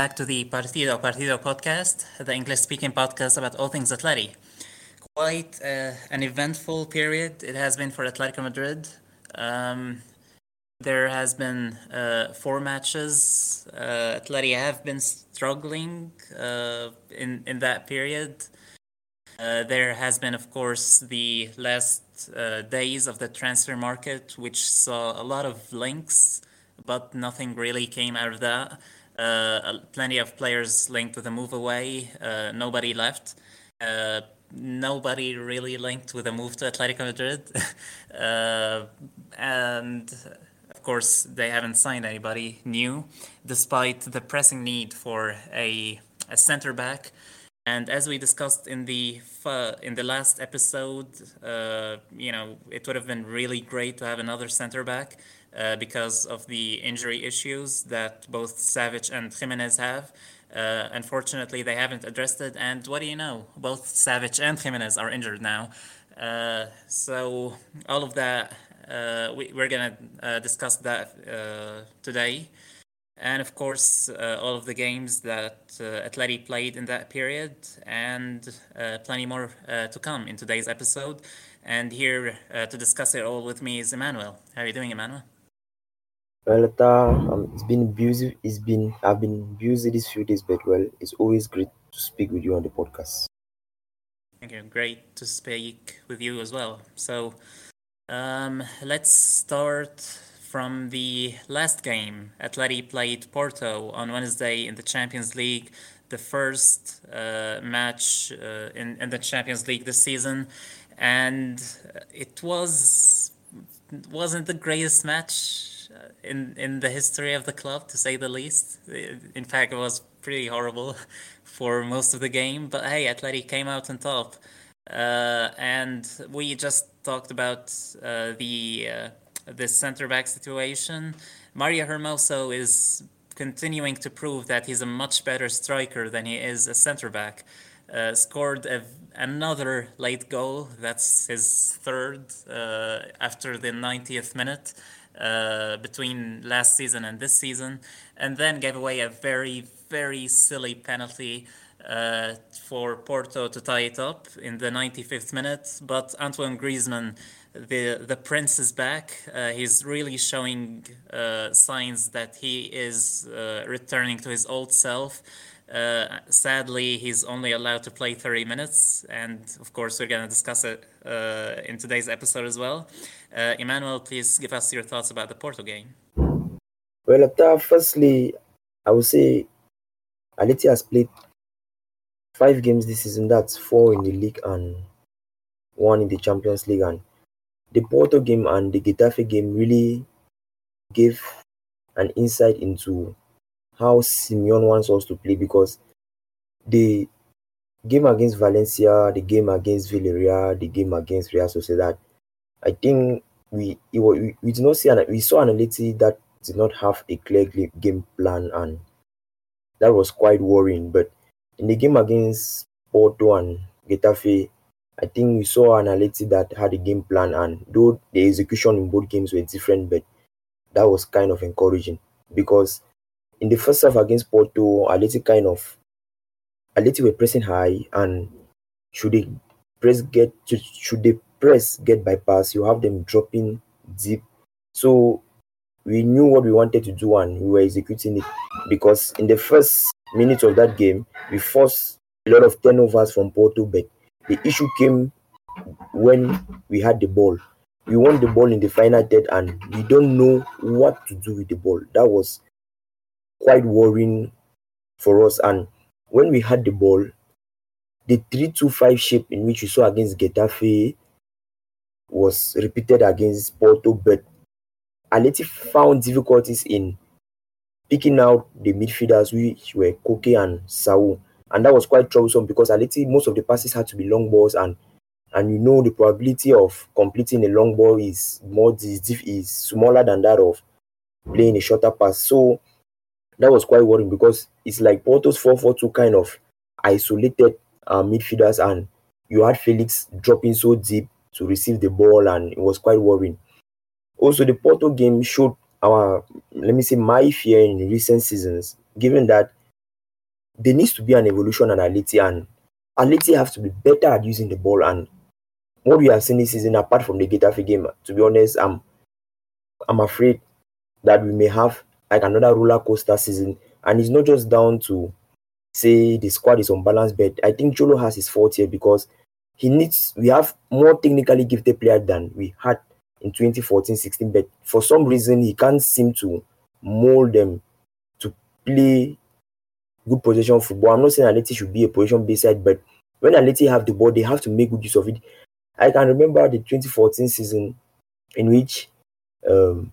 Back to the Partido Partido podcast, the English speaking podcast about all things Atleti. Quite uh, an eventful period it has been for Atletico Madrid. Um, there has been uh, four matches. Uh, Atleti have been struggling uh, in, in that period. Uh, there has been, of course, the last uh, days of the transfer market, which saw a lot of links, but nothing really came out of that. Uh, plenty of players linked with a move away. Uh, nobody left. Uh, nobody really linked with a move to Atletico Madrid. uh, and of course, they haven't signed anybody new, despite the pressing need for a, a center back. And as we discussed in the in the last episode, uh, you know, it would have been really great to have another center back uh, because of the injury issues that both Savic and Giménez have. Uh, unfortunately, they haven't addressed it. And what do you know? Both Savic and Giménez are injured now. Uh, so all of that, uh, we, we're gonna uh, discuss that today and of course all of the games that Atleti played in that period, and plenty more to come in today's episode. And here uh, to discuss it all with me is Emmanuel. How are you doing, Emmanuel? Well, um, it's been busy. It's been I've been busy these few days, but well, it's always great to speak with you on the podcast. Thank you. Great to speak with you as well. So um, let's start from the last game. Atleti played Porto on Wednesday in the Champions League, the first uh, match uh, in, in the Champions League this season, and it was wasn't the greatest match in in the history of the club, to say the least. In fact, it was pretty horrible for most of the game. But hey, Atleti came out on top, uh, and we just talked about uh, the uh, the center back situation. Mario Hermoso is continuing to prove that he's a much better striker than he is a center back. Uh, scored a, another late goal. That's his third uh, after the 90th minute. Uh, between last season and this season, and then gave away a very, very silly penalty uh, for Porto to tie it up in the 95th minute. But Antoine Griezmann, the the prince, is back. Uh, he's really showing uh, signs that he is uh, returning to his old self. Uh, sadly, he's only allowed to play 30 minutes, and of course, we're going to discuss it uh, in today's episode as well. Uh, Emmanuel, please give us your thoughts about the Porto game. Well, firstly, I would say Atleti has played five games this season. That's four in the league and one in the Champions League. And the Porto game and the Getafe game really gave an insight into how Simeone wants us to play because the game against Valencia, the game against Villarreal, the game against Real Sociedad, I think we we, we did not see an, we saw an Atleti that did not have a clear game plan and that was quite worrying. But in the game against Porto and Getafe, I think we saw an Atleti that had a game plan and though the execution in both games were different, but that was kind of encouraging because in the first half against Porto, Atleti kind of Atleti were pressing high, and should they press get should they press get bypass, you have them dropping deep. So we knew what we wanted to do, and we were executing it because in the first minute of that game, we forced a lot of turnovers from Porto, but the issue came when we had the ball. We won the ball in the final third, and we don't know what to do with the ball. That was quite worrying for us. And when we had the ball, the 3-2-5 shape in which we saw against Getafe was repeated against Porto, but Atleti found difficulties in picking out the midfielders, which were Koke and Saul. And that was quite troublesome because Atleti, most of the passes had to be long balls, and and you know the probability of completing a long ball is more is, is smaller than that of playing a shorter pass. So that was quite worrying because it's like Porto's 4 4 2 kind of isolated uh, midfielders, and you had Felix dropping so deep to receive the ball, and it was quite worrying. Also, the Porto game showed our, let me say, my fear in recent seasons, given that there needs to be an evolution on Atleti, and Atleti have to be better at using the ball. And what we have seen this season, apart from the Getafe game, to be honest, I'm, I'm afraid that we may have like another roller coaster season. And it's not just down to say the squad is unbalanced, but I think Cholo has his fault here because he needs we have more technically gifted players than we had in 2014-16, but for some reason he can't seem to mold them to play good possession football. I'm not saying Atleti should be a position based side, but when Atleti have the ball, they have to make good use of it. I can remember the 2014 season in which um,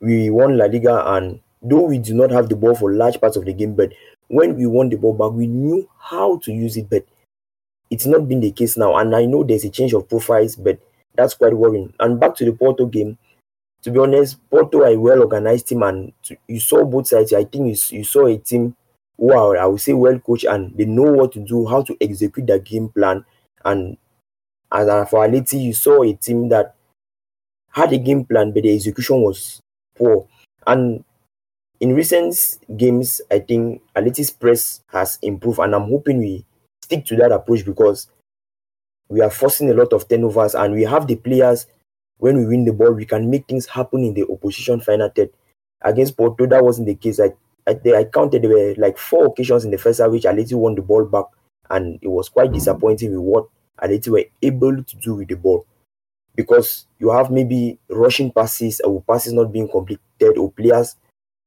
we won La Liga, and though we did not have the ball for large parts of the game, but when we won the ball back, we knew how to use it. But it's not been the case now, and I know there's a change of profiles, but that's quite worrying. And back to the Porto game, to be honest, Porto are a well organized team, and to, you saw both sides. I think you, you saw a team who are, I would say, well coached, and they know what to do, how to execute their game plan. And as for Atleti, you saw a team that had a game plan, but the execution was poor. And in recent games, I think Atleti's press has improved, and I'm hoping we stick to that approach because we are forcing a lot of turnovers, and we have the players. When we win the ball, we can make things happen in the opposition final third. Against Porto, that wasn't the case. I, I, I counted there were like four occasions in the first half which Atleti won the ball back, and it was quite disappointing with what Atleti were able to do with the ball because you have maybe rushing passes or passes not being completed or players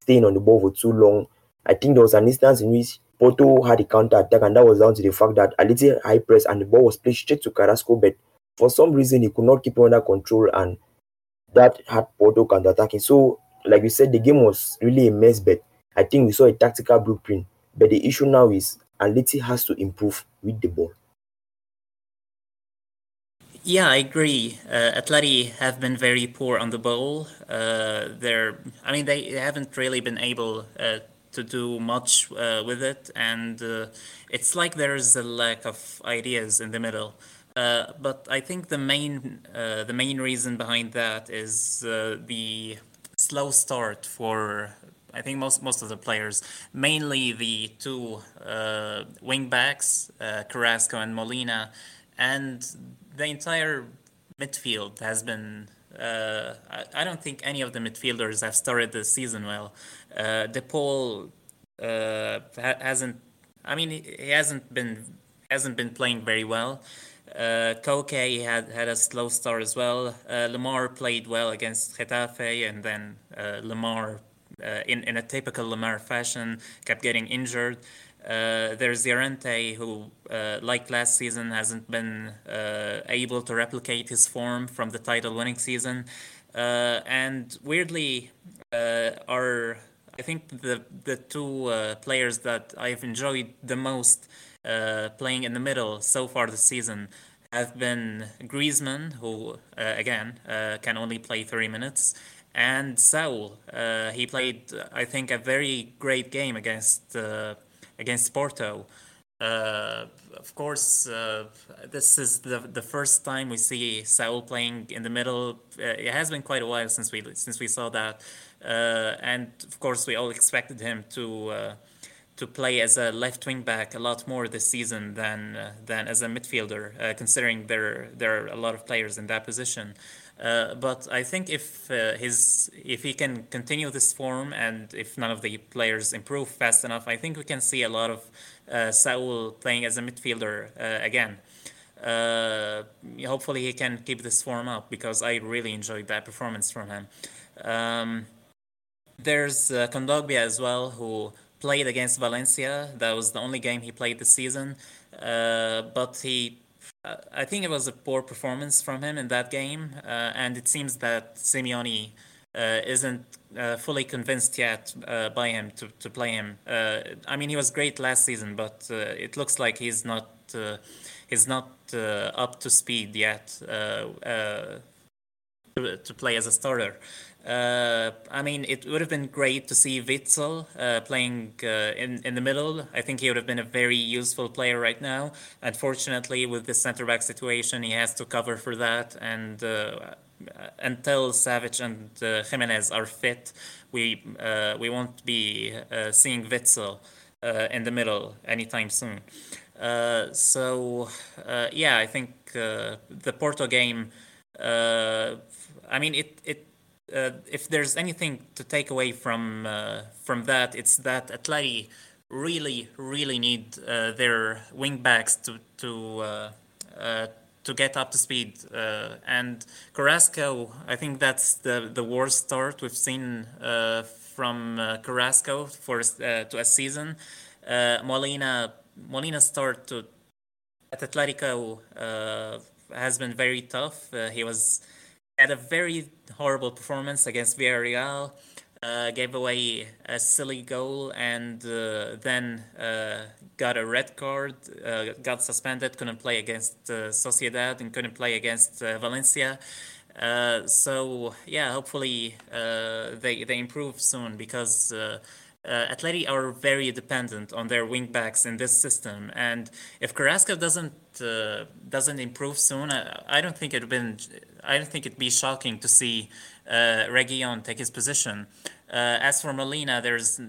staying on the ball for too long. I think there was an instance in which Porto had a counter attack, and that was down to the fact that a little high press and the ball was played straight to Carrasco, but for some reason he could not keep it under control, and that had Porto counter attacking. So, like we said, the game was really a mess, but I think we saw a tactical blueprint. But the issue now is Aliti has to improve with the ball. Yeah, I agree. Uh, Atleti have been very poor on the ball. Uh, they're, I mean, they haven't really been able uh, to do much uh, with it, and uh, it's like there's a lack of ideas in the middle. Uh, but I think the main uh, the main reason behind that is the slow start for I think most most of the players, mainly the two uh, wing backs, uh, Carrasco and Molina, and the entire midfield has been. Uh, I, I don't think any of the midfielders have started the season well. Uh, De Paul uh, ha- hasn't. I mean, he hasn't been hasn't been playing very well. Uh, Koke had had a slow start as well. Uh, Lemar played well against Getafe, and then uh, Lemar, uh, in in a typical Lemar fashion, kept getting injured. Uh, there's Llorente, who, uh, like last season, hasn't been uh, able to replicate his form from the title-winning season, uh, and weirdly, uh, are I think the the two players that I've enjoyed the most playing in the middle so far this season have been Griezmann, who again can only play 30 minutes, and Saul. He played, I think, a very great game against against Porto. Uh, of course, uh, this is the the first time we see Saul playing in the middle. Uh, it has been quite a while since we since we saw that, uh, and of course, we all expected him to uh, to play as a left wing back a lot more this season than uh, than as a midfielder, considering there there are a lot of players in that position. Uh, but I think if uh, his if he can continue this form and if none of the players improve fast enough, I think we can see a lot of uh, Saul playing as a midfielder uh, again. Uh, hopefully he can keep this form up because I really enjoyed that performance from him. Um, there's uh, Kondogbia as well, who played against Valencia. That was the only game he played this season. Uh, but he, I think it was a poor performance from him in that game. Uh, and it seems that Simeone uh, isn't uh, fully convinced yet uh, by him to, to play him. Uh, I mean, he was great last season, but uh, it looks like he's not he's not up to speed yet. To, to play as a starter. Uh, I mean, it would have been great to see Witsel uh, playing uh, in in the middle. I think he would have been a very useful player right now. Unfortunately, with the center back situation, he has to cover for that. And uh, until Savic and uh, Giménez are fit, we uh, we won't be uh, seeing Witsel uh, in the middle anytime soon. Uh, so uh, yeah, I think uh, the Porto game. Uh, I mean, it it uh, if there's anything to take away from uh, from that, it's that Atleti really really need uh, their wing backs to to uh, uh, to get up to speed. Uh, and Carrasco, I think that's the the worst start we've seen from Carrasco for to a season. Molina Molina start to at Atletico has been very tough. He was had a very horrible performance against Villarreal. Uh, gave away a silly goal and uh, then uh, got a red card. Uh, got suspended. Couldn't play against uh, Sociedad and couldn't play against uh, Valencia. So yeah, hopefully they they improve soon because Atleti are very dependent on their wing backs in this system, and if Carrasco doesn't uh, doesn't improve soon, I, I don't think it'd been I don't think it'd be shocking to see uh, Reguilón take his position. Uh, as for Molina, there's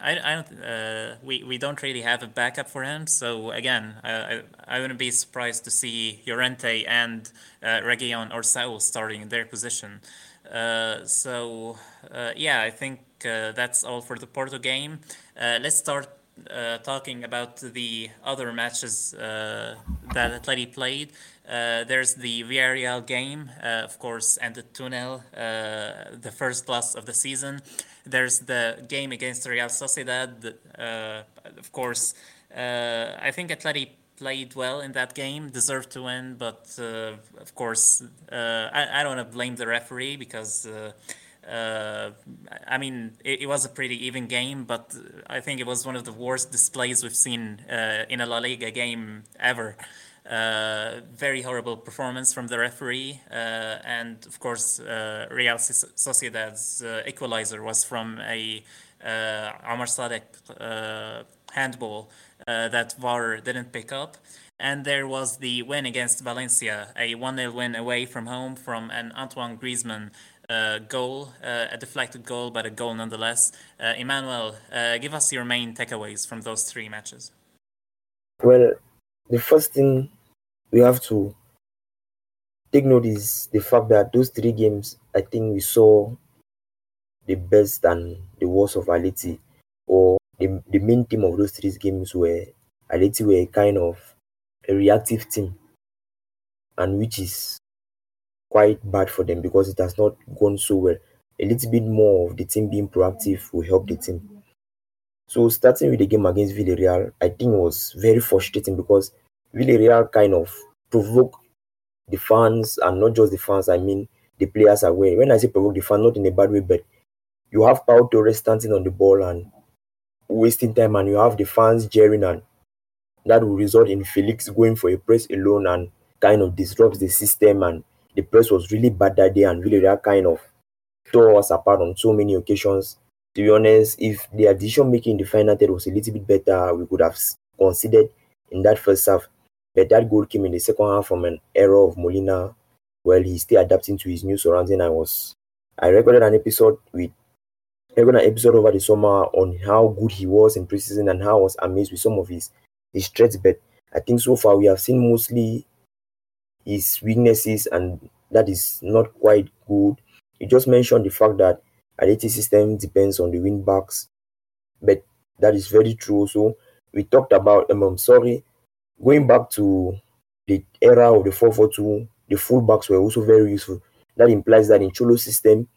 I, I don't uh, we we don't really have a backup for him. So again, I I, I wouldn't be surprised to see Llorente and uh, Reguilón or Saul starting in their position. Uh, so uh, yeah, I think uh, that's all for the Porto game. Uh, let's start uh, talking about the other matches uh, that Atleti played. Uh, there's the Villarreal game, uh, of course, ended 2 0, uh, the first loss of the season. There's the game against Real Sociedad, uh, of course. I think Atleti played well in that game, deserved to win, but of course, I, I don't want to blame the referee because. Uh, I mean, it, it was a pretty even game, but I think it was one of the worst displays we've seen uh, in a La Liga game ever. Uh, very horrible performance from the referee, uh, and of course, uh, Real Soc- Sociedad's uh, equalizer was from a Umar Sadiq handball. that VAR didn't pick up. And there was the win against Valencia, a 1 0 win away from home from an Antoine Griezmann uh, goal, uh, a deflected goal, but a goal nonetheless. Uh, Emmanuel, uh, give us your main takeaways from those three matches. Well, the first thing we have to take note is the fact that those three games, I think we saw the best and the worst of Aleti, or the, the main team of those three games were Aleti were a kind of a reactive team, and which is quite bad for them because it has not gone so well. A little bit more of the team being proactive will help the team. So starting with the game against Villarreal, I think was very frustrating because Villarreal kind of provoked the fans and not just the fans, I mean the players well. When I say provoke the fans, not in a bad way, but you have Pau Torres standing on the ball and wasting time and you have the fans jeering and that will result in Felix going for a press alone and kind of disrupts the system and the press was really bad that day and really that kind of tore us apart on so many occasions. To be honest, if the decision making in the final third was a little bit better, we could have considered in that first half. But that goal came in the second half from an error of Molina while he's still adapting to his new surrounding. I was I recorded an episode with I recorded an episode over the summer on how good he was in preseason and how I was amazed with some of his his threats. But I think so far we have seen mostly his weaknesses, and that is not quite good. You just mentioned the fact that Aleti system depends on the wing backs, but that is very true. So we talked about. Um, I'm sorry, going back to the era of the 4-4-2, the fullbacks were also very useful. That implies that in Cholo system,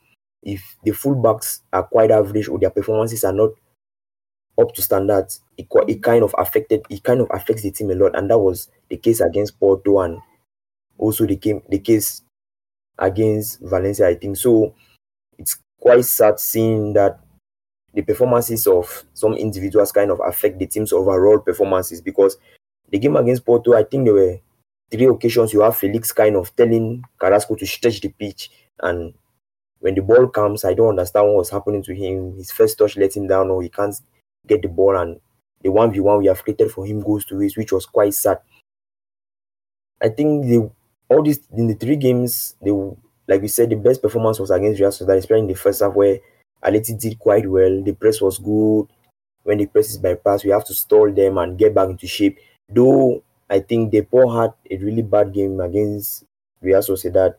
if the fullbacks are quite average or their performances are not up to standards, it, it kind of affected it kind of affects the team a lot, and that was the case against Porto and also the game the case against Valencia, I think. So it's quite sad seeing that the performances of some individuals kind of affect the team's overall performances because the game against Porto, I think there were three occasions you have Felix kind of telling Carrasco to stretch the pitch and when the ball comes, I don't understand what was happening to him. His first touch let him down or he can't get the ball and the 1v1 we have created for him goes to waste, which was quite sad. I think the all these in the three games, they like we said, the best performance was against Real Sociedad, especially in the first half where Aleti did quite well. The press was good. When the press is bypassed, we have to stall them and get back into shape. Though I think De Paul had a really bad game against Real Sociedad,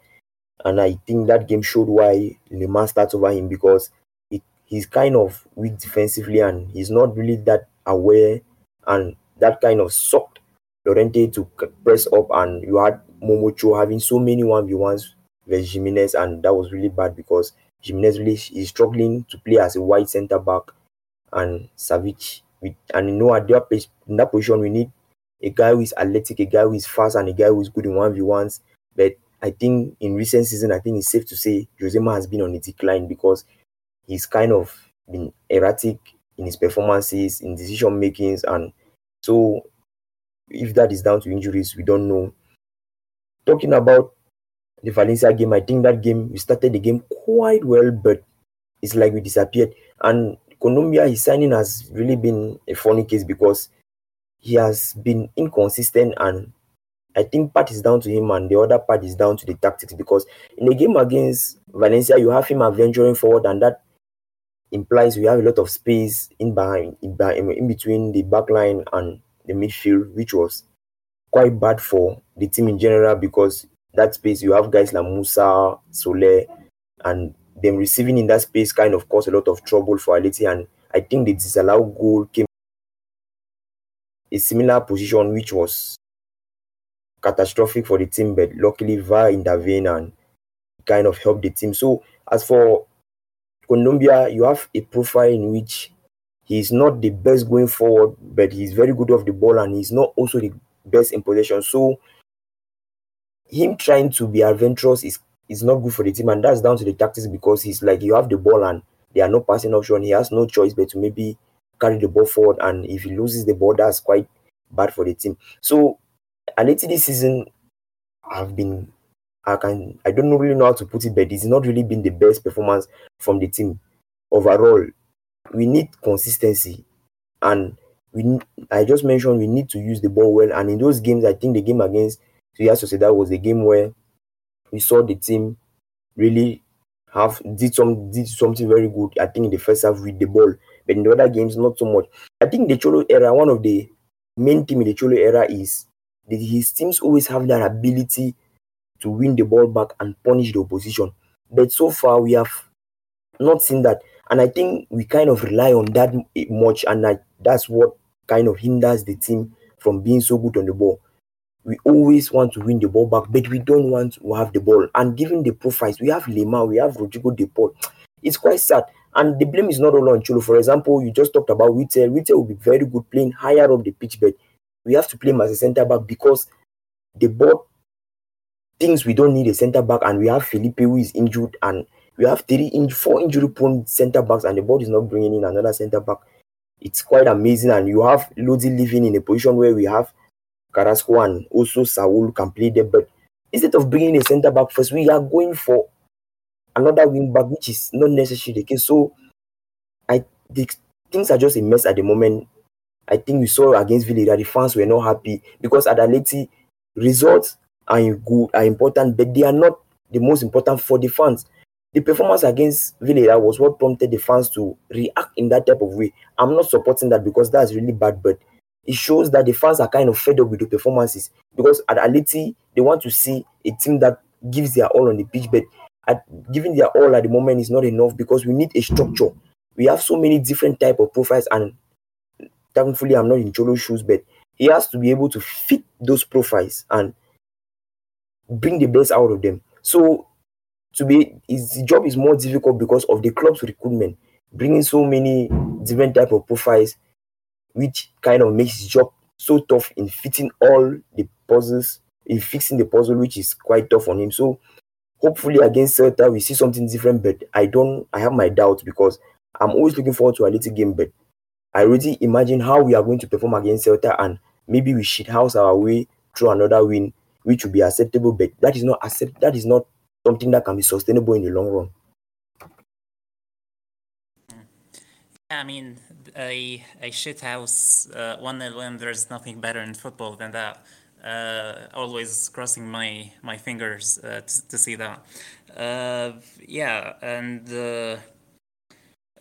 and I think that game showed why Lemar starts over him because he, he's kind of weak defensively and he's not really that aware, and that kind of sucked Llorente to press up, and you had Momocho having so many 1v1s with Giménez, and that was really bad because Giménez really is struggling to play as a wide centre back, and Savic, and you know, that, in that position, we need a guy who is athletic, a guy who is fast, and a guy who is good in 1v1s. But I think in recent season, I think it's safe to say Josema has been on a decline because he's kind of been erratic in his performances, in decision makings, and so if that is down to injuries, we don't know talking about the Valencia game, I think that game we started the game quite well, but it's like we disappeared. And Kondogbia, his signing has really been a funny case because he has been inconsistent and I think part is down to him and the other part is down to the tactics because in the game against Valencia, you have him adventuring forward and that implies we have a lot of space in behind in, in between the back line and the midfield, which was quite bad for the team in general because that space you have guys like Musah, Soler, and them receiving in that space kind of caused a lot of trouble for Aleti. And I think the disallowed goal came a similar position which was catastrophic for the team, but luckily VAR intervened and kind of helped the team. So as for Kondogbia, you have a profile in which he's not the best going forward, but he's very good off the ball and he's not also the best in possession. So him trying to be adventurous is is not good for the team, and that's down to the tactics because he's like you have the ball and there are no passing option. He has no choice but to maybe carry the ball forward, and if he loses the ball, that's quite bad for the team. So Aleti this season have been I can I don't really know how to put it, but it's not really been the best performance from the team overall. We need consistency, and we I just mentioned we need to use the ball well. And in those games, I think the game against Real Sociedad was the game where we saw the team really have did some did something very good. I think in the first half with the ball, but in the other games not so much. I think the Cholo era, one of the main thing in the Cholo era is that his teams always have that ability to win the ball back and punish the opposition. But so far we have not seen that, and I think we kind of rely on that much, and I, that's what kind of hinders the team from being so good on the ball we always want to win the ball back, but we don't want to have the ball. And given the profiles, we have Lemar, we have Rodrigo De Paul. It's quite sad. And the blame is not all on Cholo. For example, you just talked about Witsel. Witsel will be very good playing higher up the pitch, but we have to play him as a centre back because the ball thinks we don't need a centre back, and we have Felipe who is injured, and we have three, in, four injury prone centre backs, and the board is not bringing in another centre back. It's quite amazing, and you have Lodi living in a position where we have Carrasco and also Saul can play there. But instead of bringing a centre back first, we are going for another wing back, which is not necessarily the case. So I the things are just a mess at the moment. I think we saw against Villarreal, the fans were not happy because at Atleti, results are good, are important, but they are not the most important for the fans. The performance against Villarreal was what prompted the fans to react in that type of way. I'm not supporting that because that's really bad, but it shows that the fans are kind of fed up with the performances because at Atleti they want to see a team that gives their all on the pitch, but at giving their all at the moment is not enough because we need a structure. We have so many different type of profiles, and thankfully I'm not in Cholo's shoes, but he has to be able to fit those profiles and bring the best out of them. So to be his job is more difficult because of the club's recruitment, bringing so many different type of profiles which kind of makes his job so tough in fitting all the puzzles, in fixing the puzzle, which is quite tough on him. So hopefully against Celta we see something different, but I don't I have my doubts because I'm always looking forward to a little game, but I already imagine how we are going to perform against Celta and maybe we should house our way through another win, which will be acceptable, but that is not accept that is not something that can be sustainable in the long run. I mean, a a shit house uh, one nil win. There's nothing better in football than that. Uh, always crossing my my fingers uh, to, to see that. Uh, yeah, and uh,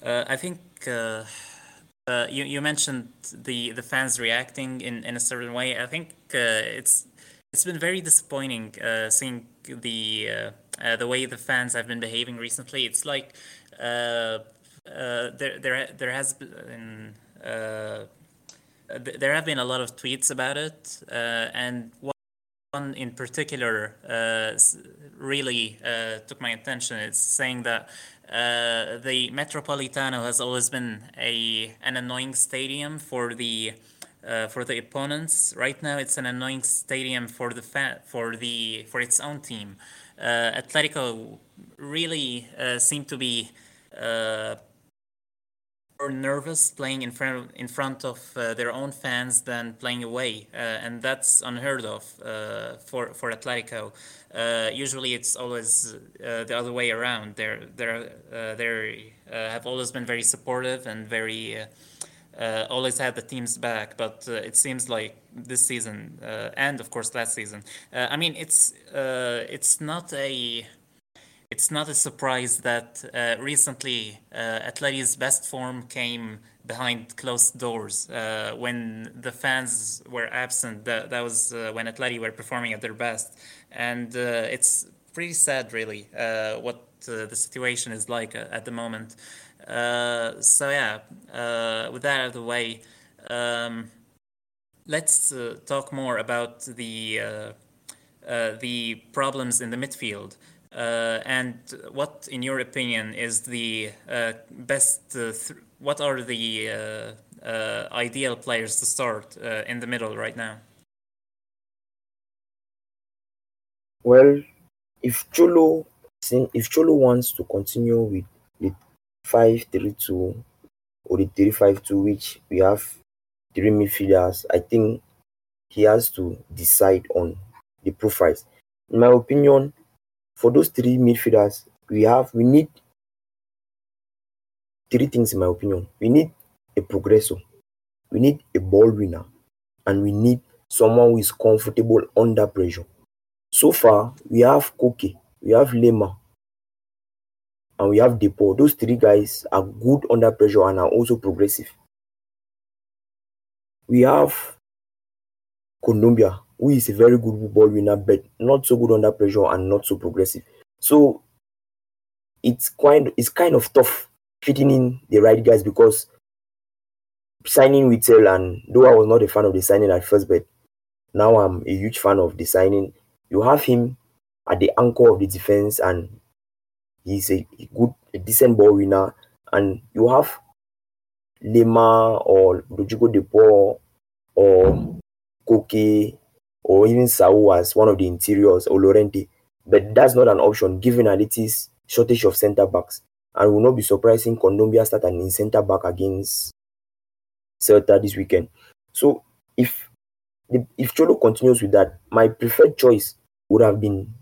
uh, I think you you mentioned the the fans reacting in, in a certain way. I think it's it's been very disappointing seeing the the way the fans have been behaving recently. It's like uh, there there there has been uh, there have been a lot of tweets about it, uh, and one in particular uh, really uh, took my attention. It's saying that the Metropolitano has always been a an annoying stadium for the for the opponents. Right now, it's an annoying stadium for the fa- for the for its own team. Atletico really seemed to be more nervous playing in front in front of uh, their own fans than playing away, uh, and that's unheard of uh, for for Atletico. Uh, usually, it's always uh, the other way around. They're they're uh, they have always been very supportive and very always had the team's back. But it seems like this season and of course last season. I mean, it's it's not a it's not a surprise that uh, recently uh, Atleti's best form came behind closed doors uh, when the fans were absent. That, that was uh, when Atleti were performing at their best. And uh, it's pretty sad, really, uh, what the situation is like at the moment. So, yeah, with that out of the way, um, let's talk more about the, the problems in the midfield. Uh, and what, in your opinion, is the uh, best? Uh, th- what are the uh, uh, ideal players to start uh, in the middle right now? Well, if Cholo, if Cholo wants to continue with the five-three-two or the three-five-two, which we have three midfielders, I think he has to decide on the profiles. In my opinion, for those three midfielders, we have we need three things in my opinion. We need a progressor. we need a ball winner and we need someone who is comfortable under pressure. So far, we have Koke, we have Lemar, and we have De Paul. Those three guys are good under pressure and are also progressive. We have Kondogbia, who is a very good ball winner, but not so good under pressure and not so progressive. So it's quite it's kind of tough fitting in the right guys because signing Witsel and though I was not a fan of the signing at first, but now I'm a huge fan of the signing. You have him at the anchor of the defense and he's a, a good a decent ball winner and you have Lemar or Rodrigo De Paul or Koke or even Saul as one of the interiors or Llorente. But that's not an option given Aliti's shortage of centre backs. And will not be surprising Kondogbia start an in centre back against Celta this weekend. So if if Cholo continues with that, my preferred choice would have been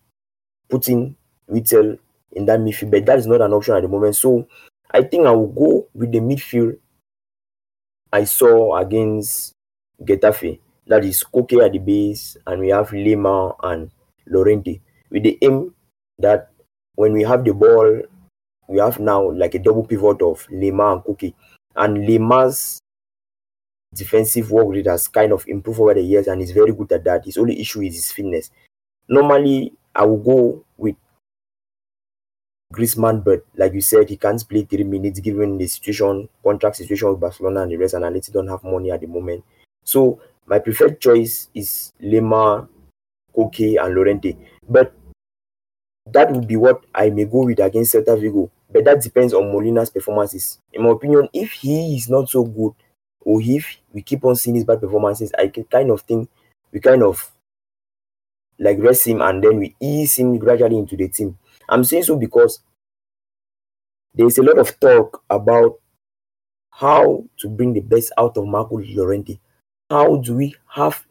putting Witsel in that midfield, but that is not an option at the moment. So I think I will go with the midfield I saw against Getafe. That is Koke at the base, and we have Lemar and Llorente with the aim that when we have the ball, we have now like a double pivot of Lemar and Koke. And Lemar's defensive work rate has kind of improved over the years and he's very good at that. His only issue is his fitness. Normally, I will go with Griezmann, but like you said, he can't play three minutes given the situation, contract situation with Barcelona and the rest, and Atleti don't have money at the moment. So my preferred choice is Lemar, Koke, and Llorente. But that would be what I may go with against Celta Vigo. But that depends on Molina's performances. In my opinion, if he is not so good, or if we keep on seeing his bad performances, I can kind of think we kind of like rest him and then we ease him gradually into the team. I'm saying so because there's a lot of talk about how to bring the best out of Marcos Llorente. How do we have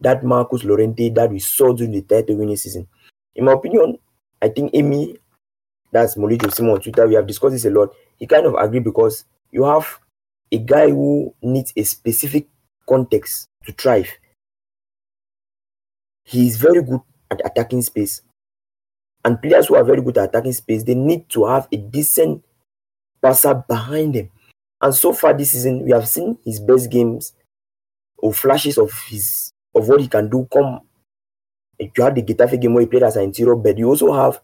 that Marcos Llorente that we saw during the title winning season? In my opinion, I think Amy, that's Molito Simon on Twitter, we have discussed this a lot. He kind of agreed because you have a guy who needs a specific context to thrive. He is very good at attacking space. And players who are very good at attacking space, they need to have a decent passer behind them. And so far this season, we have seen his best games or flashes of his of what he can do come. You had the Getafe game where he played as an interior, but you also have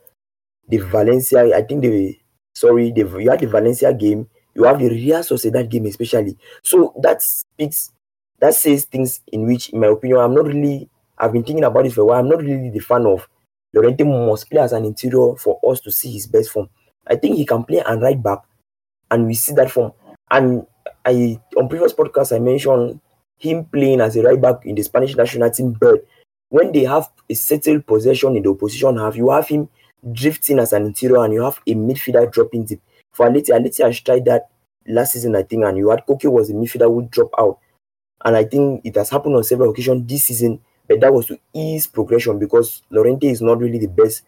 the Valencia. I think the sorry, the you had the Valencia game you have the Real Sociedad game, especially. So that speaks, that says things in which, in my opinion, I'm not really, I've been thinking about this for a while. I'm not really the fan of Llorente must play as an interior for us to see his best form. I think he can play and right back, and we see that form. And I, on previous podcasts, I mentioned him playing as a right back in the Spanish national team, but when they have a settled possession in the opposition half, you have him drifting as an interior and you have a midfielder dropping deep for Aleti, Aleti has tried that last season, I think, and you had Koke was a midfielder who dropped out. And I think it has happened on several occasions this season, but that was to ease progression because Llorente is not really the best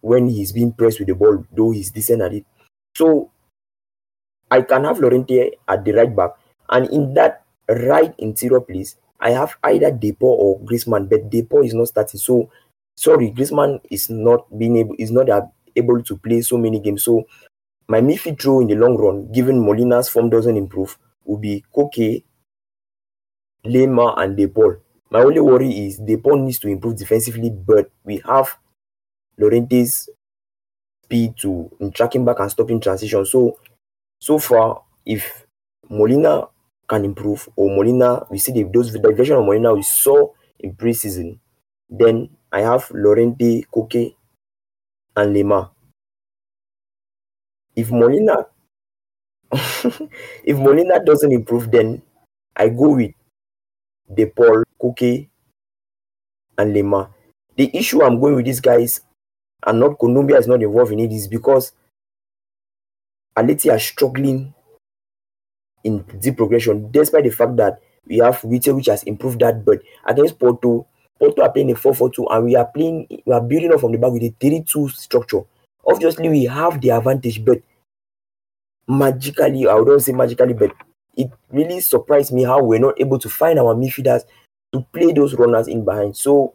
when he's being pressed with the ball, though he's decent at it. So I can have Llorente at the right back, and in that right interior place, I have either De Paul or Griezmann, but De Paul is not starting. So sorry, Griezmann is not being able is not able to play so many games. So my midfield role in the long run, given Molina's form doesn't improve, will be Koke, Lemar, and De Paul. My only worry is De Paul needs to improve defensively, but we have Llorente's speed to in tracking back and stopping transition. So, so far, if Molina can improve, or Molina, we see the, those the version of Molina we saw in preseason, then I have Llorente, Koke, and Lemar if Molina if Molina doesn't improve, then I go with De Paul, Koke, and Lemar. The issue I'm going with these guys and not Kondogbia is not involved in it is because Aleti are struggling in deep progression, despite the fact that we have Witsel which has improved that. But against Porto, Porto are playing a 4-4-2 and we are playing we are building up from the back with a 3-2 structure. Obviously, we have the advantage, but magically, I wouldn't say magically, but it really surprised me how we're not able to find our midfielders to play those runners in behind. So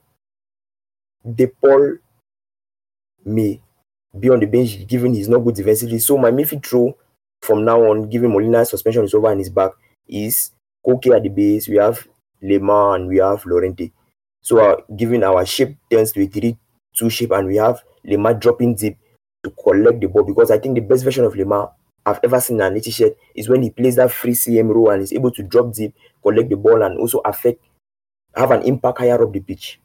De Paul may be on the bench given he's not good defensively. So my midfield throw from now on, given Molina's suspension is over and his back, is Koke at the base. We have Lemar and we have Llorente. So uh, given our shape turns to a 3 2 shape and we have Lemar dropping deep to collect the ball because I think the best version of Lemar I've ever seen an shirt is when he plays that free CM role and is able to drop deep, collect the ball, and also affect, have an impact higher up the pitch.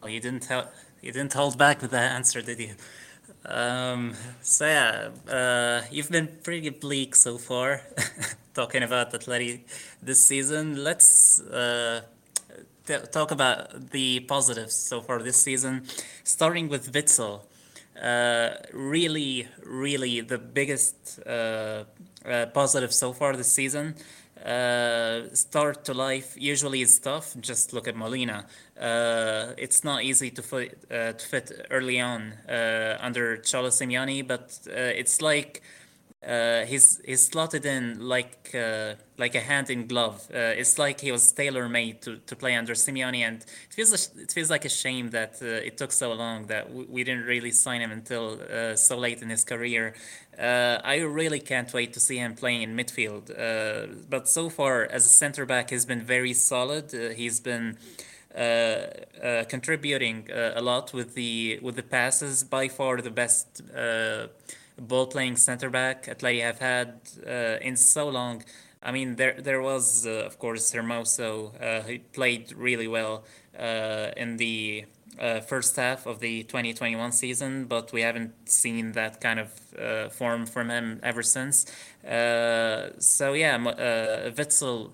Well, you didn't tell, you didn't hold back with that answer, did you? Um, so yeah, uh, you've been pretty bleak so far, talking about Atleti this season. Let's uh, t- talk about the positives so far this season, starting with Witsel. Uh, really, really the biggest uh, uh, positive so far this season. Uh, start to life usually is tough. Just look at Molina. Uh, it's not easy to fit, uh, to fit early on under Cholo Simeone, but it's like uh, he's he's slotted in like uh, like a hand in glove. Uh, it's like he was tailor made to, to play under Simeone, and it feels a, it feels like a shame that uh, it took so long that we, we didn't really sign him until uh, so late in his career. Uh, I really can't wait to see him playing in midfield. but so far, as a center back, he's been very solid. he's been. contributing a lot with the with the passes, by far the best ball playing center back Atleti have had uh, in so long. I mean, there there was uh, of course Hermoso. Uh, he played really well uh, in the uh, first half of the 2021 season, but we haven't seen that kind of uh, form from him ever since. so yeah, uh, Witsel.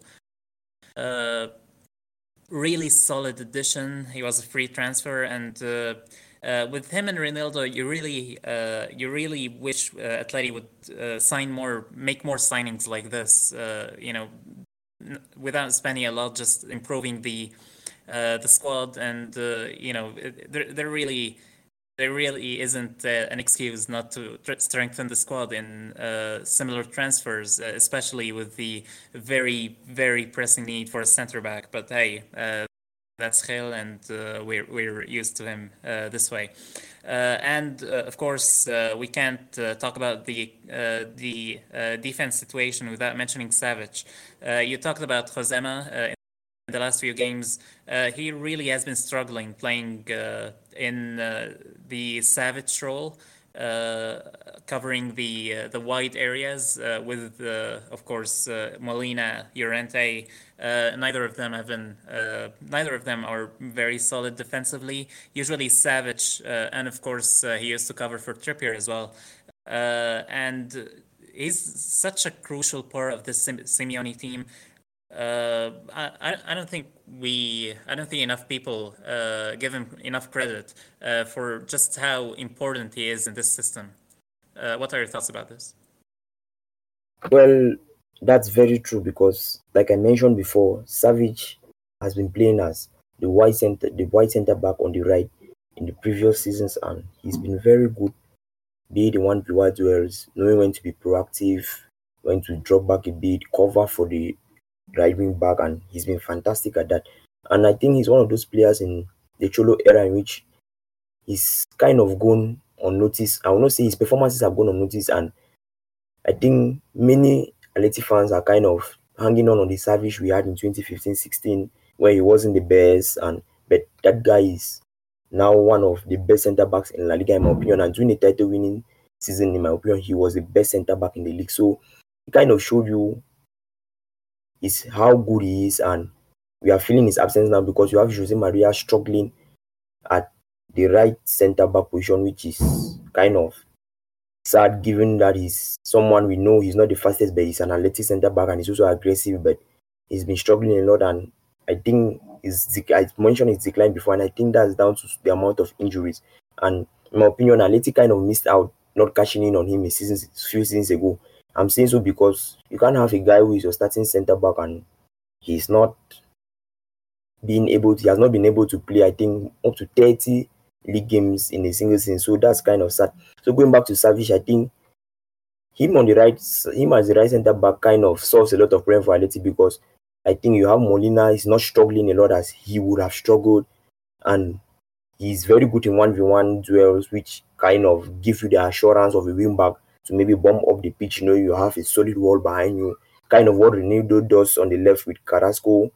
really solid addition. He was a free transfer, and uh, with him and Reinildo, you really, uh, you really wish uh, Atleti would uh, sign more, make more signings like this. Uh, you know, without spending a lot, just improving the uh, the squad, and you know, there, there really, there really isn't an excuse not to strengthen the squad in similar transfers, especially with the very, very pressing need for a center back. But hey that's Gil, and uh, we're we're used to him uh, this way. Uh, and uh, of course, uh, we can't uh, talk about the the defense situation without mentioning Savic. you talked about Josema in the last few games. he really has been struggling playing in the Savic role. Uh, covering the uh, the wide areas uh, with, uh, of course, uh, Molina, Llorente. Uh, neither of them have been. neither of them are very solid defensively. Usually Savic, and of course he used to cover for Trippier as well. and he's such a crucial part of this Simeone team. Uh, I, I don't think we I don't think enough people uh, give him enough credit uh, for just how important he is in this system. Uh, what are your thoughts about this? Well, that's very true because, like I mentioned before, Savic has been playing as the white center, the white center back on the right in the previous seasons, and he's been very good. Be the one one duels, knowing when to be proactive, when to drop back a bit, cover for the driving back, and he's been fantastic at that. And I think he's one of those players in the Cholo era in which he's kind of gone unnoticed. I will not say his performances have gone unnoticed, and I think many Atleti fans are kind of hanging on on the Savic we had in 2015-16 where he wasn't the best, and but that guy is now one of the best centre backs in La Liga in my opinion. And during the title winning season, in my opinion, he was the best centre back in the league. So he kind of showed you is how good he is, and we are feeling his absence now because you have Jose Maria struggling at the right centre back position, which is kind of sad given that he's someone we know he's not the fastest, but he's an athletic centre back and he's also aggressive, but he's been struggling a lot. And I think his I mentioned his decline before, and I think that's down to the amount of injuries. And in my opinion, Atleti kind of missed out not cashing in on him a season, few seasons ago. I'm saying so because you can't have a guy who is your starting centre back and he's not being able to, he has not been able to play, I think, up to 30 league games in a single season. So that's kind of sad. So going back to Savic, I think him on the right, him as the right centre back kind of solves a lot of problem for Atleti because I think you have Molina is not struggling a lot as he would have struggled, and he's very good in one v one duels, which kind of give you the assurance of a wing back to maybe bomb up the pitch. You know, you have a solid wall behind you, kind of what Reinildo does on the left with Carrasco.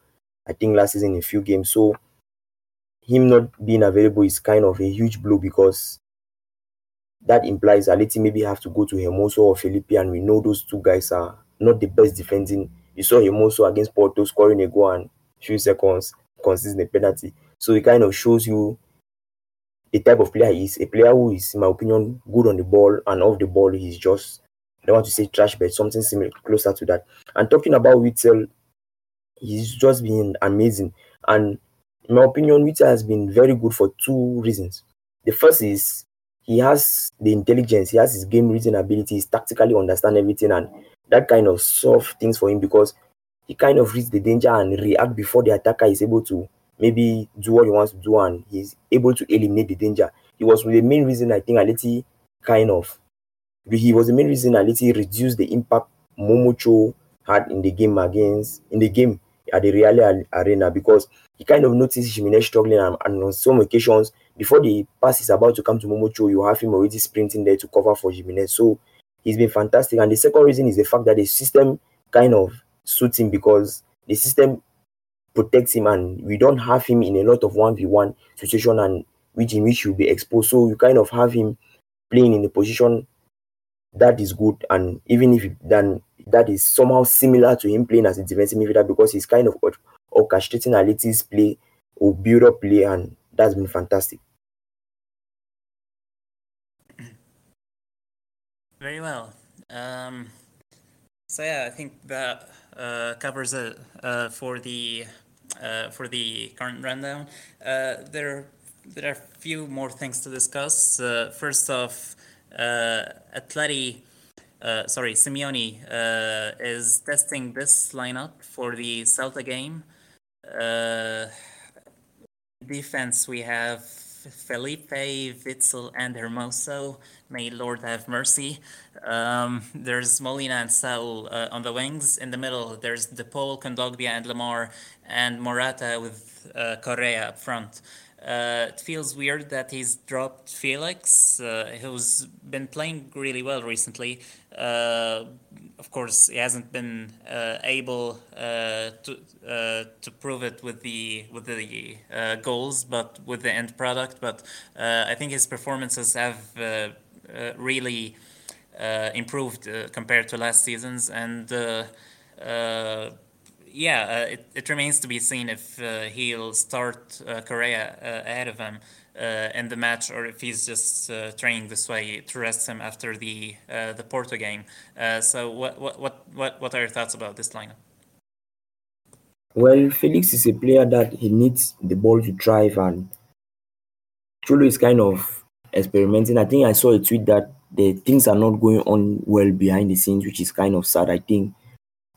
I think last season in a few games. So him not being available is kind of a huge blow because that implies Atleti maybe have to go to Hermoso or Felipe, and we know those two guys are not the best defending. You saw Hermoso against Porto scoring a goal and few seconds a penalty. So it kind of shows you the type of player he is. A player who is, in my opinion, good on the ball and off the ball. He's just I don't want to say trash, but something similar closer to that. And talking about Witsel, he's just been amazing. And in my opinion, Witsel has been very good for two reasons. The first is he has the intelligence, he has his game reading abilities, tactically understand everything, and that kind of solve things for him because he kind of reads the danger and react before the attacker is able to maybe do what he wants to do and he's able to eliminate the danger. He was the main reason I think Atleti kind of he was the main reason Atleti reduced the impact Momocho had in the game against in the game at the Real Arena because he kind of noticed Giménez struggling and, and, on some occasions before the pass is about to come to Momocho, you have him already sprinting there to cover for Giménez. So he's been fantastic. And the second reason is the fact that the system kind of suits him because the system protects him and we don't have him in a lot of 1v1 situation and which in which he'll be exposed. So you kind of have him playing in a position that is good and even if then that is somehow similar to him playing as a defensive midfielder because he's kind of orchestrating Atleti's play or build up play and that's been fantastic. Very well. Um, so yeah, I think that uh, covers it uh, for the uh, for the current rundown. Uh, there there are a few more things to discuss. Uh, first off, uh, Atleti, sorry, Simeone is testing this lineup for the Celta game. defense, we have Felipe, Witsel, and Hermoso. May Lord have mercy. Um, there's Molina and Saul uh, on the wings. In the middle, there's De Paul, Kondogbia, and Lemar, and Morata with uh, Correa up front. Uh, it feels weird that he's dropped Felix, uh, who's been playing really well recently. Uh, of course, he hasn't been uh, able uh, to uh, to prove it with the with the goals, but with the end product. But I think his performances have really improved compared to last season's, and yeah, uh, it, it remains to be seen if uh, he'll start uh, Correa ahead of him in the match or if he's just training this way to rest him after the the Porto game. so what, what what what are your thoughts about this lineup? Well, Felix is a player that he needs the ball to drive, and Cholo is kind of experimenting. I think I saw a tweet that the things are not going on well behind the scenes, which is kind of sad. I think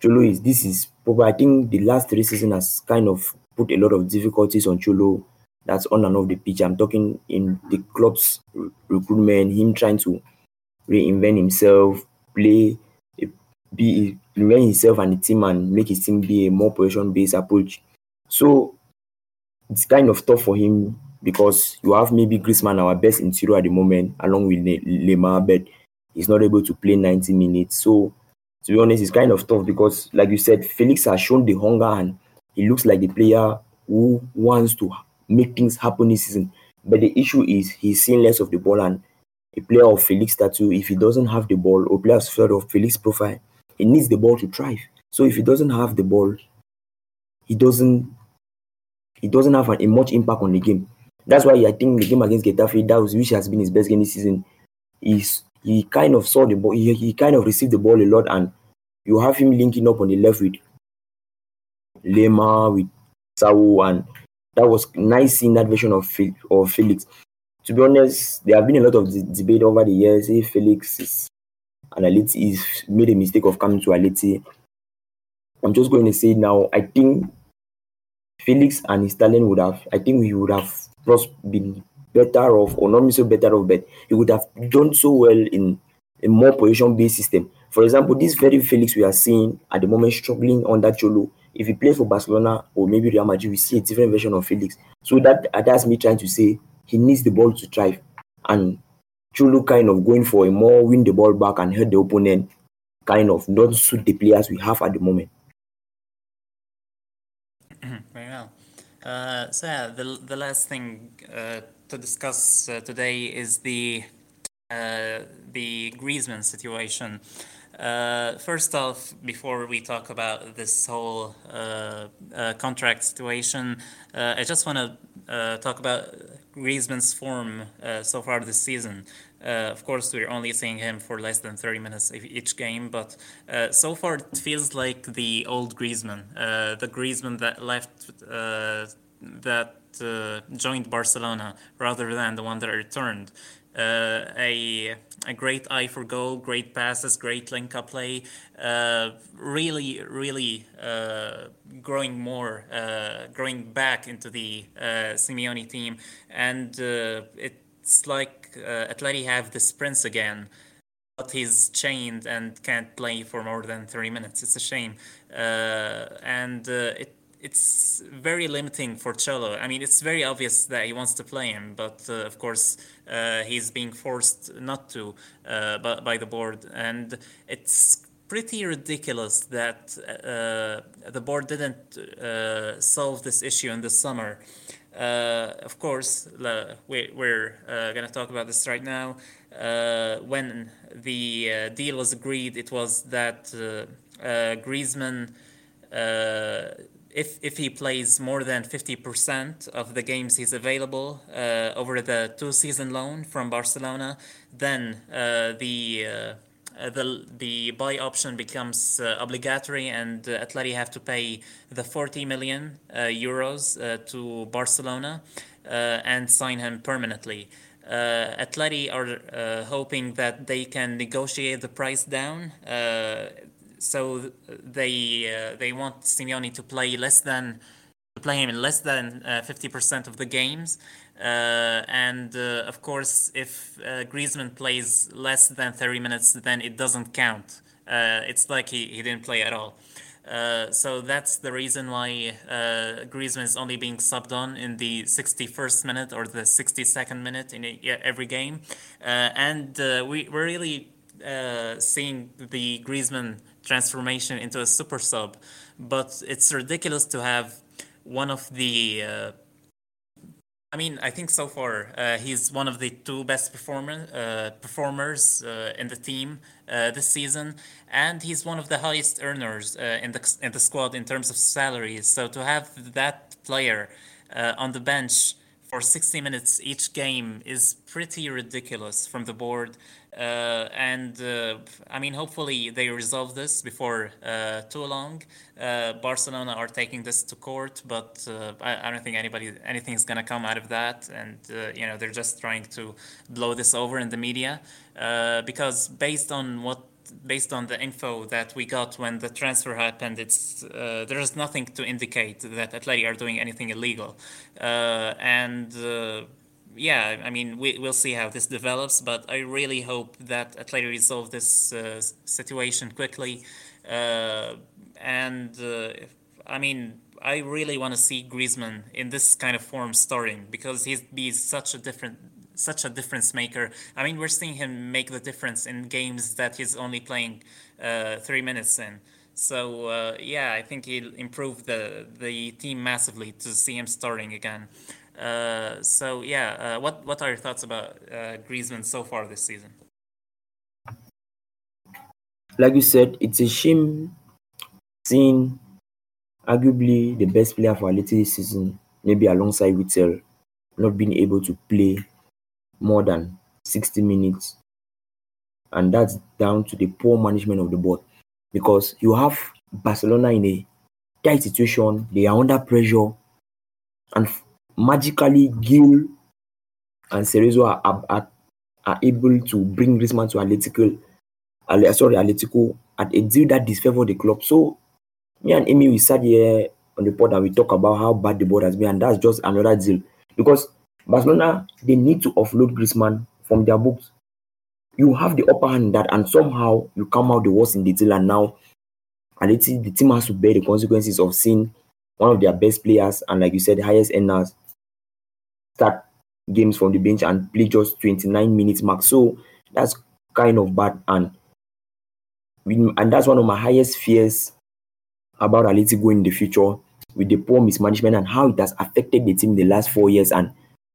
Cholo is this is probably I think the last three seasons has kind of put a lot of difficulties on Cholo. That's on and off the pitch. I'm talking in the club's recruitment, him trying to reinvent himself, play, be reinvent himself and the team, and make his team be a more position-based approach. So it's kind of tough for him because you have maybe Griezmann, our best interior at the moment, along with Lemar, but he's not able to play 90 minutes. So to be honest, it's kind of tough because, like you said, Felix has shown the hunger and he looks like the player who wants to make things happen this season. But the issue is he's seeing less of the ball and a player of Felix tattoo, if he doesn't have the ball, or players of Felix profile, he needs the ball to thrive. So if he doesn't have the ball, he doesn't he doesn't have a much impact on the game. That's why I think the game against Getafe, that was which has been his best game this season, is he kind of saw the ball, he, he kind of received the ball a lot, and you have him linking up on the left with Lemar, with Saul, and that was nice seeing that version of, of Felix. To be honest, there have been a lot of debate over the years if Felix is an elite, is made a mistake of coming to Atleti. I'm just going to say now, I think Felix and his talent would have, I think he would have just been better off, or not so better off, but he would have done so well in a more position based system. For example, this very Felix we are seeing at the moment struggling under Cholo. If he plays for Barcelona or maybe Real Madrid, we see a different version of Felix. So that that's me trying to say he needs the ball to thrive. And Cholo kind of going for a more win the ball back and hurt the opponent kind of not suit the players we have at the moment. Very well. Uh, so yeah, the the last thing uh, to discuss uh, today is the uh, the Griezmann situation. Uh, first off, before we talk about this whole uh, contract situation, I just want to talk about Griezmann's form so far this season. Uh, of course, we're only seeing him for less than 30 minutes each game, but uh, so far it feels like the old Griezmann, uh, the Griezmann that left, uh, that uh, joined Barcelona rather than the one that returned. Uh, a a great eye for goal, great passes, great link up play. Really, really growing more, growing back into the Simeone team, and it's like uh, Atleti have the sprints again but he's chained and can't play for more than 30 minutes. It's a shame. Uh, and uh, it it's very limiting for Cholo. I mean, it's very obvious that he wants to play him, but uh, of course, uh, he's being forced not to uh, by, by the board. And it's pretty ridiculous that uh, the board didn't uh, solve this issue in the summer. Uh, of course, we, we're uh, going to talk about this right now. Uh, when the uh, deal was agreed, it was that uh, Griezmann, if if he plays more than fifty percent of the games he's available uh, over the two-season loan from Barcelona, then uh, the the the buy option becomes uh, obligatory, and uh, Atleti have to pay the 40 million uh, euros uh, to Barcelona uh, and sign him permanently. Uh, Atleti are uh, hoping that they can negotiate the price down. Uh, so they uh, they want Simeone to play less than to play him in less than uh, 50% of the games. Uh, and uh, of course, if uh, Griezmann plays less than 30 minutes, then it doesn't count. Uh, it's like he, he didn't play at all. Uh, so that's the reason why uh, Griezmann is only being subbed on in the 61st minute or the 62nd minute in every game. And we, we're really seeing the Griezmann transformation into a super sub. But it's ridiculous to have one of the I mean, I think so far uh, he's one of the two best performer, uh, performers uh, in the team uh, this season, and he's one of the highest earners uh, in the in the squad in terms of salaries. So to have that player uh, on the bench for 60 minutes each game is pretty ridiculous from the board. Uh, and uh, I mean, hopefully they resolve this before uh, too long. Uh, Barcelona are taking this to court, but uh, I, I don't think anybody anything is gonna come out of that. And uh, you know, they're just trying to blow this over in the media because based on what based on the info that we got when the transfer happened, it's uh, there is nothing to indicate that Atleti are doing anything illegal, uh, and uh, yeah, I mean we we'll see how this develops, but I really hope that Atleti resolve this uh, situation quickly, uh, and uh, I mean. I really want to see Griezmann in this kind of form starting because he's be such a different such a difference maker. I mean, we're seeing him make the difference in games that he's only playing uh, three minutes in. So uh, yeah, I think he'll improve the the team massively to see him starting again. Uh, so yeah, uh, what what are your thoughts about uh, Griezmann so far this season? Like you said, it's a shame seeing arguably the best player for Atleti this season, maybe alongside Witsel, not being able to play more than 60 minutes. And that's down to the poor management of the board. Because you have Barcelona in a tight situation, they are under pressure, and magically Gil and Cerezo are, are, are, are able to bring Griezmann to Atletico, sorry, Atletico at a deal that disfavor the club. So me and Amy, we sat here on the pod and we talk about how bad the board has been, and that's just another deal. Because Barcelona, they need to offload Griezmann from their books. you have the upper hand that, and somehow you come out the worst in the deal, and now and the team has to bear the consequences of seeing one of their best players and, like you said, highest earners start games from the bench and play just 29 minutes max. So that's kind of bad, and and that's one of my highest fears about going in the future with the poor mismanagement and how it has affected the team the last four years. And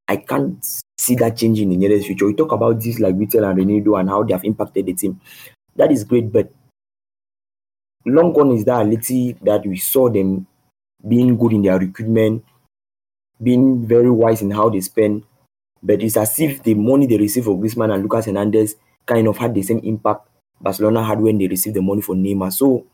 I can't see that changing in the near future. We talk about this like Witsel and Reinildo and how they have impacted the team. That is great, but long gone is that Atleti that we saw them being good in their recruitment, being very wise in how they spend. But it's as if the money they receive for Griezmann and Lucas Hernandez kind of had the same impact Barcelona had when they received the money for Neymar. So,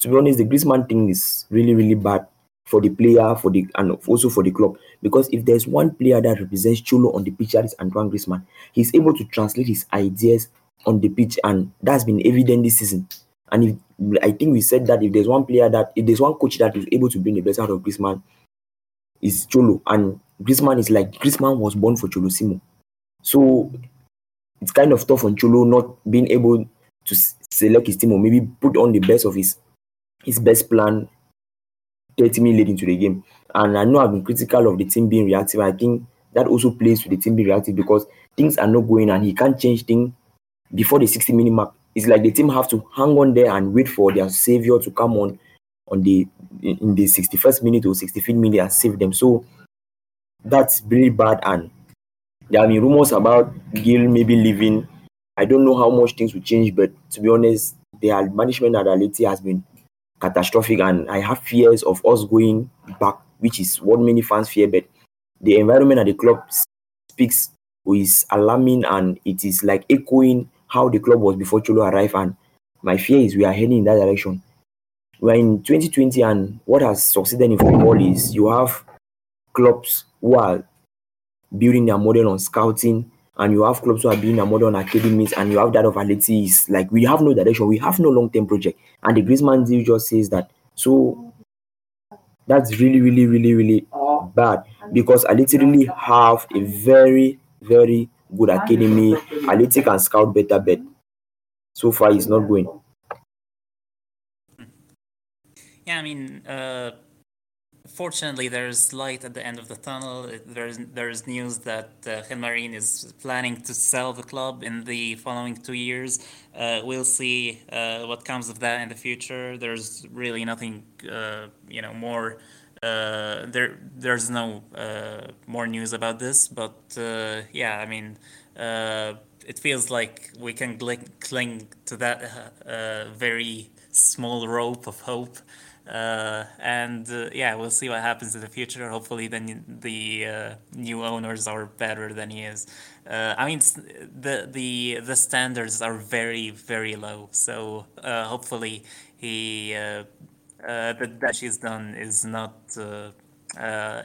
to be honest, the Griezmann thing is really, really bad for the player, for the and also for the club. Because if there's one player that represents Cholo on the pitch, that is Antoine Griezmann. He's able to translate his ideas on the pitch, and that's been evident this season. And if I think we said that if there's one player that if there's one coach that is able to bring the best out of Griezmann, is Cholo. And Griezmann is like Griezmann was born for Cholo Simo. So it's kind of tough on Cholo not being able to select his team or maybe put on the best of his his best plan 30 minutes late into the game. And I know I've been critical of the team being reactive. I think that also plays with the team being reactive because things are not going and he can't change things before the 60 minute mark. It's like the team have to hang on there and wait for their savior to come on on the in the 61st minute or 65th minute and save them. So that's really bad. And there have been rumors about Gil maybe leaving. I don't know how much things will change, but to be honest, the management at Atleti has been catastrophic, and I have fears of us going back, which is what many fans fear. But the environment at the club speaks is alarming, and it is like echoing how the club was before Cholo arrived. And my fear is we are heading in that direction. We're in 2020, and what has succeeded in football is you have clubs who are building their model on scouting, and you have clubs who are building their model on academies, and you have that of Atleti. Is like we have no direction, we have no long term project, and the Griezmann deal just says that. So that's really, really, really, really bad because I literally have a very, very good academy. Atleti can scout better, but so far it's not going. Yeah, I mean, uh, fortunately, there's light at the end of the tunnel. There's there's news that uh, is planning to sell the club in the following two years. Uh, we'll see uh, what comes of that in the future. There's really nothing, uh, you know, more. Uh, there there's no uh, more news about this, but yeah, I mean. It feels like we can cling, cling to that very small rope of hope uh, and uh, yeah, we'll see what happens in the future. Hopefully, then the uh, new owners are better than he is. Uh, I mean, the the the standards are very very low. So uh, hopefully, he uh, the that he's done is not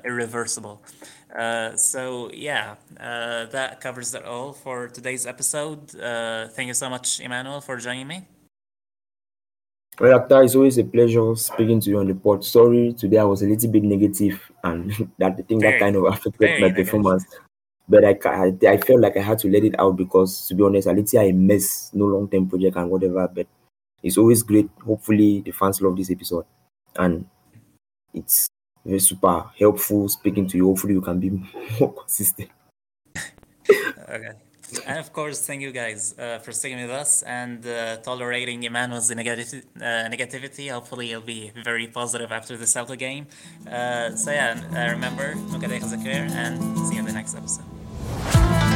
irreversible. so yeah, that covers it all for today's episode. thank you so much, Emmanuel, for joining me. Akhtar, it's always a pleasure speaking to you on the pod. Sorry, today I was a little bit negative, and that I think that kind of affected my performance. But I, I, I felt like I had to let it out because, to be honest, Alicia I mess, no long term project and whatever. But it's always great. Hopefully, the fans love this episode, and it's very super helpful speaking to you. Hopefully, you can be more consistent. okay. And of course, thank you guys uh, for sticking with us and uh, tolerating Emmanuel's negativity, uh, negativity. Hopefully, he'll be very positive after the Celta game. Uh, so, yeah, uh, remember, creer, and see you in the next episode.